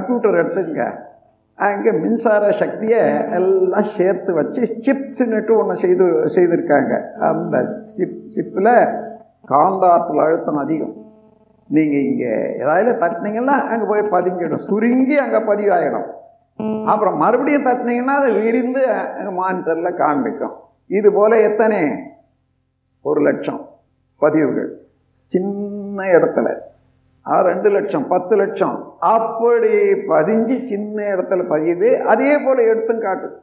Computer எடுத்துங்க அங்கே மின்சார சக்தியை எல்லாம் சேர்த்து வச்சு சிப்ஸ்ன்னுட்டு ஒன்று செய்து செய்திருக்காங்க. அந்த சிப் சிப்பில் காந்தாற்றல் அழுத்தம் அதிகம். நீங்கள் இங்கே ஏதாவது தட்டினீங்கன்னா அங்கே போய் பதிஞ்சிடும். சுருங்கி அங்கே பதிவாயிடும். அப்புறம் மறுபடியும் தட்டினீங்கன்னா அது விரிந்து அங்கே மானிட்டரில் காண்பிக்கும். இது போல் எத்தனை? ஒரு லட்சம் பதிவுகள். சின்ன இடத்துல. ஆ, ரெண்டு லட்சம் பத்து லட்சம். அப்படி பதிஞ்சு சின்ன இடத்துல பதியுது. அதே போல் எடுத்தும் காட்டுது.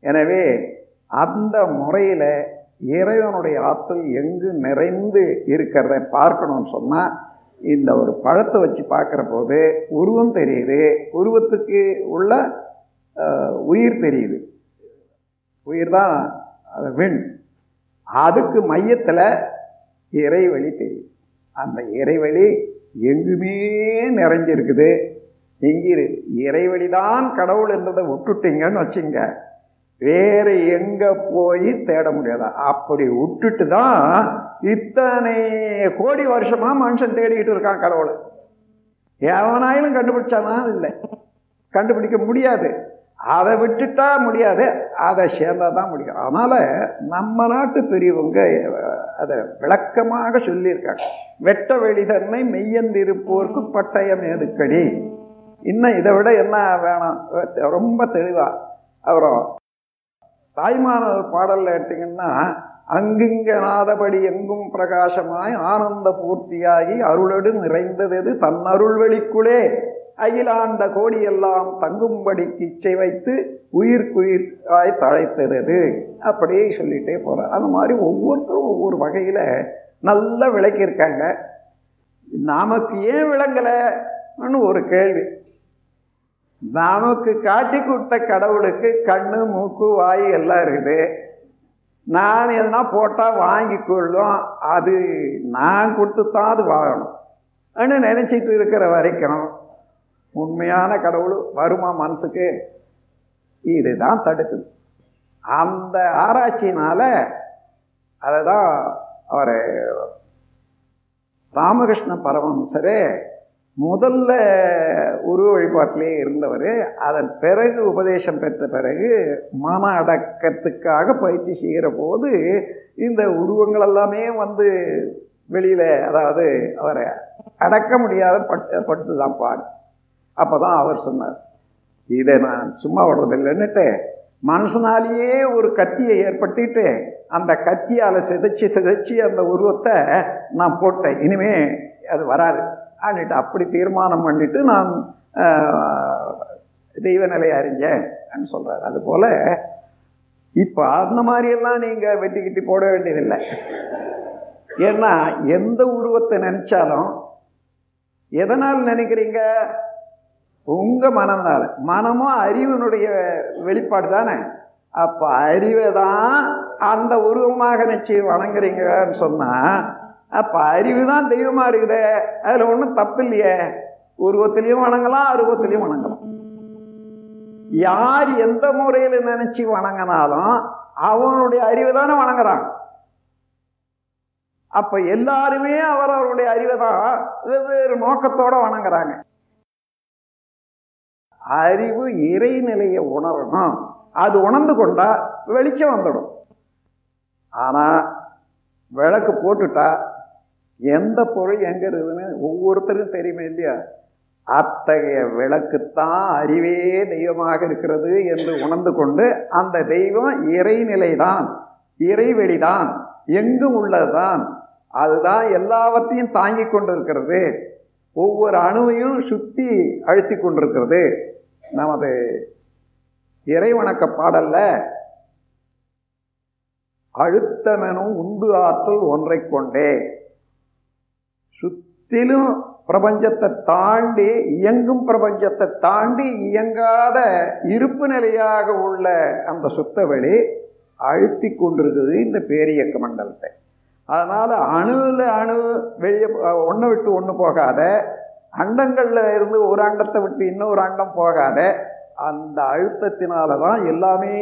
எனவே அந்த முறையில் இறைவனுடைய ஆற்றல் எங்கு நிறைந்து இருக்கிறத பார்க்கணும்னு சொன்னால் இந்த ஒரு பழத்தை வச்சு பார்க்குற போது உருவம் தெரியுது. உருவத்துக்கு உள்ள உயிர் தெரியுது. உயிர் தான் விண். அதுக்கு மையத்தில் இறைவழி தெரியுது. அந்த இறைவழி எங்குமே நிறைஞ்சிருக்குது. எங்கிரு இறைவழி தான் கடவுள் என்றதை விட்டுட்டீங்கன்னு வச்சுங்க. வேறு எங்கே போய் தேட முடியாது? அப்படி விட்டுட்டு தான் இத்தனை கோடி வருஷமாக மனுஷன் தேடிக்கிட்டு இருக்கான் கடவுளை. எவனாயிலும் கண்டுபிடிச்சானா இல்லை. கண்டுபிடிக்க முடியாது. அதை விட்டுட்டா முடியாது. அதை சேர்ந்தா தான் முடியும். அதனால் நம்ம நாட்டு பெரியவங்க அதை விளக்கமாக சொல்லியிருக்காங்க. வெட்ட வெளிதன்மை மெய்யந்திருப்போருக்கு பட்டயம் ஏதுக்கடி? இன்னும் இதை விட என்ன வேணும். ரொம்ப தெளிவாக அப்புறம் தாய்மாரர் பாடலில் எடுத்தீங்கன்னா அங்கிங்க நாதபடி எங்கும் பிரகாசமாய் ஆனந்த பூர்த்தியாகி அருளடு நிறைந்தது தன் அருள் வெளிக்குளே அகிலாண்ட கோடியெல்லாம் தங்கும்படிக்கு இச்சை வைத்து உயிர்க்குயிராய் தழைத்தது. அப்படியே சொல்லிட்டே போகிறேன் அந்த மாதிரி ஒவ்வொருத்தரும் ஒவ்வொரு வகையில் நல்லா விளக்கியிருக்காங்க. நமக்கு ஏன் விளங்கலைன்னு ஒரு கேள்வி. நமக்கு காட்டி கொடுத்த கடவுளுக்கு கண்ணு மூக்கு வாய் எல்லாம் இருக்குது. நான் எதுனா போட்டால் வாங்கி கொள்ளும். அது நான் கொடுத்து தான் அது வாங்கணும். அப்படின்னு நினச்சிட்டு இருக்கிற வரைக்கும் உண்மையான கடவுள் வருமா மனசுக்கு? இதுதான் தடுக்குது. அந்த ஆராய்ச்சினால அதை தான் அவர் ராமகிருஷ்ண பரமஹம்சரே முதல்ல உருவ வழிபாட்டிலே இருந்தவர். அதன் பிறகு உபதேசம் பெற்ற பிறகு மன அடக்கத்துக்காக பயிற்சி செய்கிற போது இந்த உருவங்கள் எல்லாமே வந்து வெளியில் அதாவது அவரை அடக்க முடியாத பட்டு பட்டு தான் பாடு. அப்போ தான் அவர் சொன்னார். இதை நான் சும்மா விடுறதில்லைன்னுட்டு மனுஷனாலேயே ஒரு கத்தியை ஏற்படுத்திட்டு அந்த கத்தியால் சிதைச்சி சிதைச்சி அந்த உருவத்தை நான் போட்டேன். இனிமே அது வராது. ஆனிட்டு அப்படி தீர்மானம் பண்ணிட்டு நான் தெய்வ நிலை அறிஞ்சேன் சொல்றாரு. அதுபோல இப்போ அந்த மாதிரியெல்லாம் நீங்கள் வெட்டிக்கிட்டு போட வேண்டியதில்லை. ஏன்னா எந்த உருவத்தை நினச்சாலும் எதனால் நினைக்கிறீங்க? உங்கள் மனம்னால. மனமும் அறிவினுடைய வெளிப்பாடு தானே? அப்ப அறிவை தான் அந்த உருவமாக நினைச்சு வணங்குறீங்கன்னு சொன்னா அப்ப அறிவு தான் தெய்வமா இருக்குதே. அதுல ஒன்றும் தப்பு இல்லையே. உருவத்திலையும் வணங்கலாம் அருவத்திலையும் வணங்கலாம். யார் எந்த முறையில நினைச்சு வணங்கினாலும் அவனுடைய அறிவு தானே வணங்குறான். அப்ப எல்லாருமே அவர் அவருடைய அறிவை தான் வெவ்வேறு நோக்கத்தோட வணங்குறாங்க. அறிவு இறைநிலையை உணரணும். அது உணர்ந்து கொண்டா வெளிச்சம் வந்துடும். ஆனால் விளக்கு போட்டுட்டா எந்த பொருள் எங்கே இருக்குதுன்னு ஒவ்வொருத்தருக்கும் தெரியுமே இல்லையா? அத்தகைய விளக்குத்தான் அறிவே தெய்வமாக இருக்கிறது என்று உணர்ந்து கொண்டு அந்த தெய்வம் இறைநிலைதான் இறைவெளிதான் எங்கும் உள்ளதுதான். அதுதான் எல்லாவற்றையும் தாங்கி கொண்டிருக்கிறது. ஒவ்வொரு அணுவையும் சுத்தி அழுத்தி கொண்டிருக்கிறது. நமது இறைவணக்க பாடல்ல அழுத்தமெனும் உந்து ஆற்றல் ஒன்றை கொண்டே சுத்திலும் பிரபஞ்சத்தை தாண்டி இயங்கும் பிரபஞ்சத்தை தாண்டி இயங்காத இருப்பு நிலையாக உள்ள அந்த சுத்த வெளி அழுத்தி கொண்டிருக்குது இந்த பேரியக்க மண்டலத்தை. அதனால் அணுல அணு வெளியே ஒன்றை விட்டு ஒன்று போகாத அண்டங்களில் இருந்து ஒரு அண்டத்தை விட்டு இன்னொரு அண்டம் போகாத அந்த அழுத்தத்தினால தான் எல்லாமே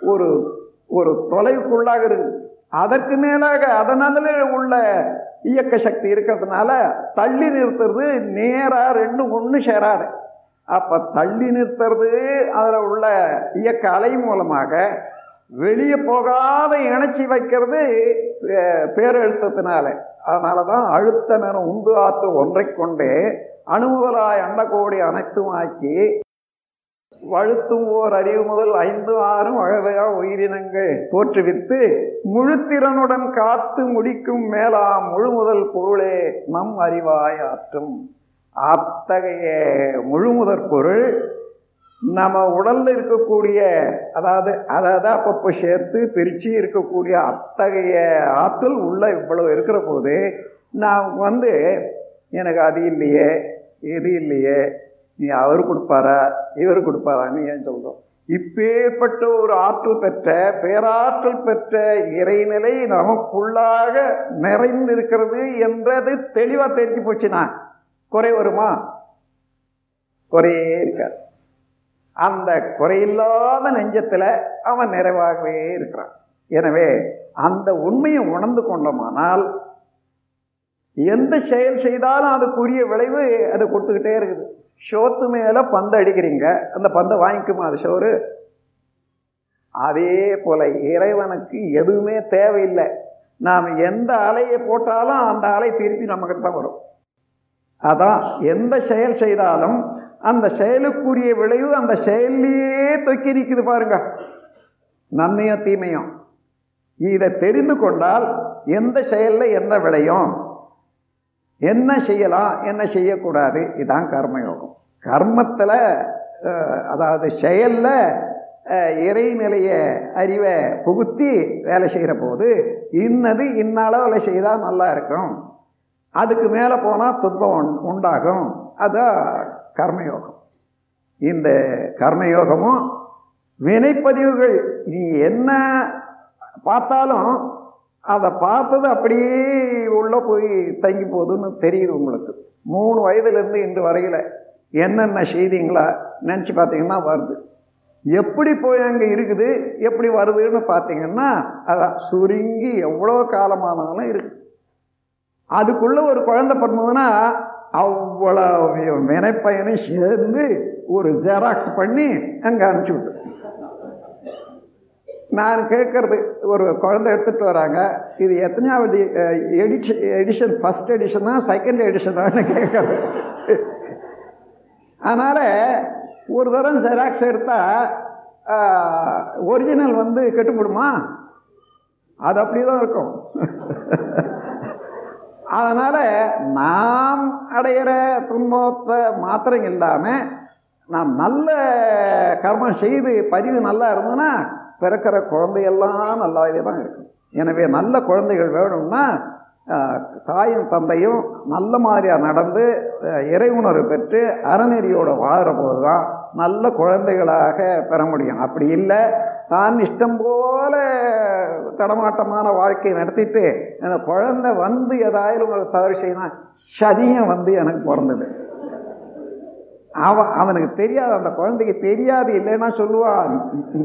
ஒரு ஒரு தொலைவுக்குள்ளாக இருக்குது அதற்கு மேலாக அதனால உள்ள இயக்க சக்தி இருக்கிறதுனால தள்ளி நிறுத்துறது நேராக ரெண்டும் ஒன்று சேராது. அப்போ தள்ளி நிறுத்துறது அதில் உள்ள இயக்க அலை மூலமாக வெளியே போகாத இணைச்சி வைக்கிறது பேரெழுத்தத்தினால. அதனால தான் அழுத்தம் என உந்து ஆற்று ஒன்றை கொண்டே அணுமுதலாய் அண்டகோடி அனைத்துமாக்கி வழுத்தும் ஓர் அறிவு முதல் ஐந்து ஆறும் வகவையா உயிரினங்கள் தோற்றுவித்து முழுத்திறனுடன் காத்து முடிக்கும் மேலாம் முழு முதல் பொருளே நம் அறிவாய் ஆற்றும். அத்தகைய முழுமுதற் பொருள் நம்ம உடலில் இருக்கக்கூடிய அதாவது அதாவது அப்பப்போ சேர்த்து பிரித்து இருக்கக்கூடிய அத்தகைய ஆற்றல் உள்ளே இவ்வளவு இருக்கிற போது நான் வந்து எனக்கு அது இல்லையே இது இல்லையே நீ அவர் கொடுப்பாரா இவர் கொடுப்பாரான்னு ஏன் சொல்கிறோம் இப்பேற்பட்ட ஒரு ஆற்றல் பெற்ற பேராற்றல் பெற்ற இறைநிலை நமக்குள்ளாக நிறைந்திருக்கிறது என்றது தெளிவாக தெரிஞ்சு போச்சுன்னா குறை வருமா? குறையே இருக்காது. அந்த குறையில்லாத நெஞ்சத்தில் அவன் நிறைவாகவே இருக்கிறான். எனவே அந்த உண்மையை உணர்ந்து கொண்டோமானால் எந்த செயல் செய்தாலும் அதுக்குரிய விளைவு அது கொடுத்துக்கிட்டே இருக்குது. ஷோத்து மேலே பந்து அடிக்கிறீங்க அந்த பந்தை வாங்கிக்குமா அது ஷோரு அதே போல் இறைவனுக்கு எதுவுமே தேவையில்லை. நாம் எந்த அலையை போட்டாலும் அந்த அலை திருப்பி நம்மக்கிட்ட தான் வரும். அதான் எந்த செயல் செய்தாலும் அந்த செயலுக்குரிய விளைவு அந்த செயல்லையே தொக்கி நிற்குது பாருங்க. நன்மையும் தீமையும். இதை தெரிந்து கொண்டால் எந்த செயலில் என்ன விளையும்? என்ன செய்யலாம்? என்ன செய்யக்கூடாது? இதுதான் கர்மயோகம். கர்மத்தில் அதாவது செயலில் இறைநிலையை இறைநிலைய அறிவை புகுத்தி வேலை செய்கிற போது இன்னது இன்னளவில் செய்தால் நல்லா இருக்கும். அதுக்கு மேலே போனால் துன்பம் உண்டாகும். அதான் கர்மயோகம். இந்த கர்மயோகமும் வினைப்பதிவுகள். நீ என்ன பார்த்தாலும் அதை பார்த்தது அப்படியே உள்ளே போய் தங்கி போகுதுன்னு தெரியுது உங்களுக்கு. மூணு வயதுலேருந்து இன்று வரையில் என்னென்ன செய்திங்களா நினச்சி பார்த்தீங்கன்னா வருது. எப்படி போய் அங்கே இருக்குது எப்படி வருதுன்னு பார்த்தீங்கன்னா அதான் சுருங்கி எவ்வளோ காலமானாலும் இருக்குது அதுக்குள்ளே ஒரு குழந்தை பிறந்ததுன்னா அவ்வளோ வினைப்பயனும் சேர்ந்து ஒரு ஜெராக்ஸ் பண்ணி அங்கே அனுப்பிச்சி விட்டு நான் கேட்கறது ஒரு குழந்தை எடுத்துகிட்டு வராங்க. இது எத்தனையாவது எடிஷன் எடிஷன் ஃபர்ஸ்ட் எடிஷனா செகண்ட் எடிஷனான்னு கேட்குறது. அதனால் ஒரு தரம் ஜெராக்ஸ் எடுத்தால் ஒரிஜினல் வந்து கெட்டுப்படுமா அது அப்படி தான் இருக்கும். அதனால் நாம் அடையிற துன்பத்தை மாத்திரம் இல்லாமல் நாம் நல்ல கர்மம் செய்து பதிவு நல்லா இருந்ததுன்னா பிறக்கிற குழந்தையெல்லாம் நல்லாவே தான் இருக்கும். எனவே நல்ல குழந்தைகள் வேணும்னா தாயும் தந்தையும் நல்ல மாதிரியாக நடந்து இறை உணர்வு பெற்று அறநெறியோடு வாழ்கிற போது தான் நல்ல குழந்தைகளாக பெற முடியும். அப்படி இல்லை தான் இஷ்டம் போல தடமாட்டமான வாழ்க்கையை நடத்திட்டு அந்த குழந்தை வந்து ஏதாவது ஒரு தவறு செய்யணும் சனியை வந்து எனக்கு பிறந்தது. அவன் அவனுக்கு தெரியாது அந்த குழந்தைக்கு தெரியாது இல்லைன்னா சொல்லுவான்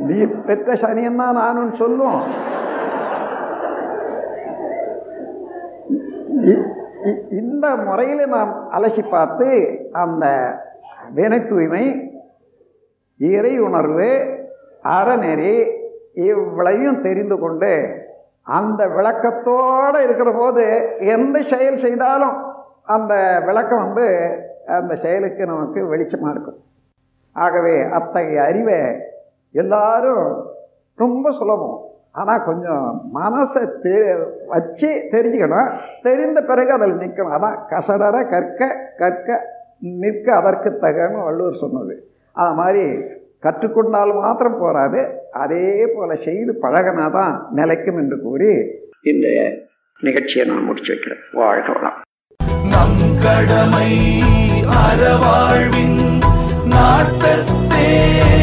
நீ பெற்ற சனியன் தான் நானும் சொல்லுவோம் இந்த முறையில் நாம் அலசி பார்த்து அந்த வினை தூய்மை இறை உணர்வு அறநெறி இவ்வளையும் தெரிந்து கொண்டு அந்த விளக்கத்தோடு இருக்கிற போது எந்த செயல் செய்தாலும் அந்த விளக்கம் வந்து அந்த செயலுக்கு நமக்கு வெளிச்சமாக இருக்கும். ஆகவே அத்தகைய அறிவை எல்லாரும் ரொம்ப சுலபம். ஆனால் கொஞ்சம் மனசை தெ வச்சு தெரிஞ்சுக்கணும். தெரிந்த பிறகு அதில் நிற்கணும். அதான் கசடர கற்க கற்க நிற்க அதற்கு தகன்னு வள்ளுவர் சொன்னது. அது மாதிரி கற்றுக்கொண்டால் மாத்திரம் போராது. அதே போல செய்து பழகினா தான் நிலைக்கும் என்று கூறி இந்த நிகழ்ச்சியை நான் முடிச்சு வைக்கிறேன். வாழ்க வளம். நம் கடமை அறவாழ்வின் நாட்டத்தே.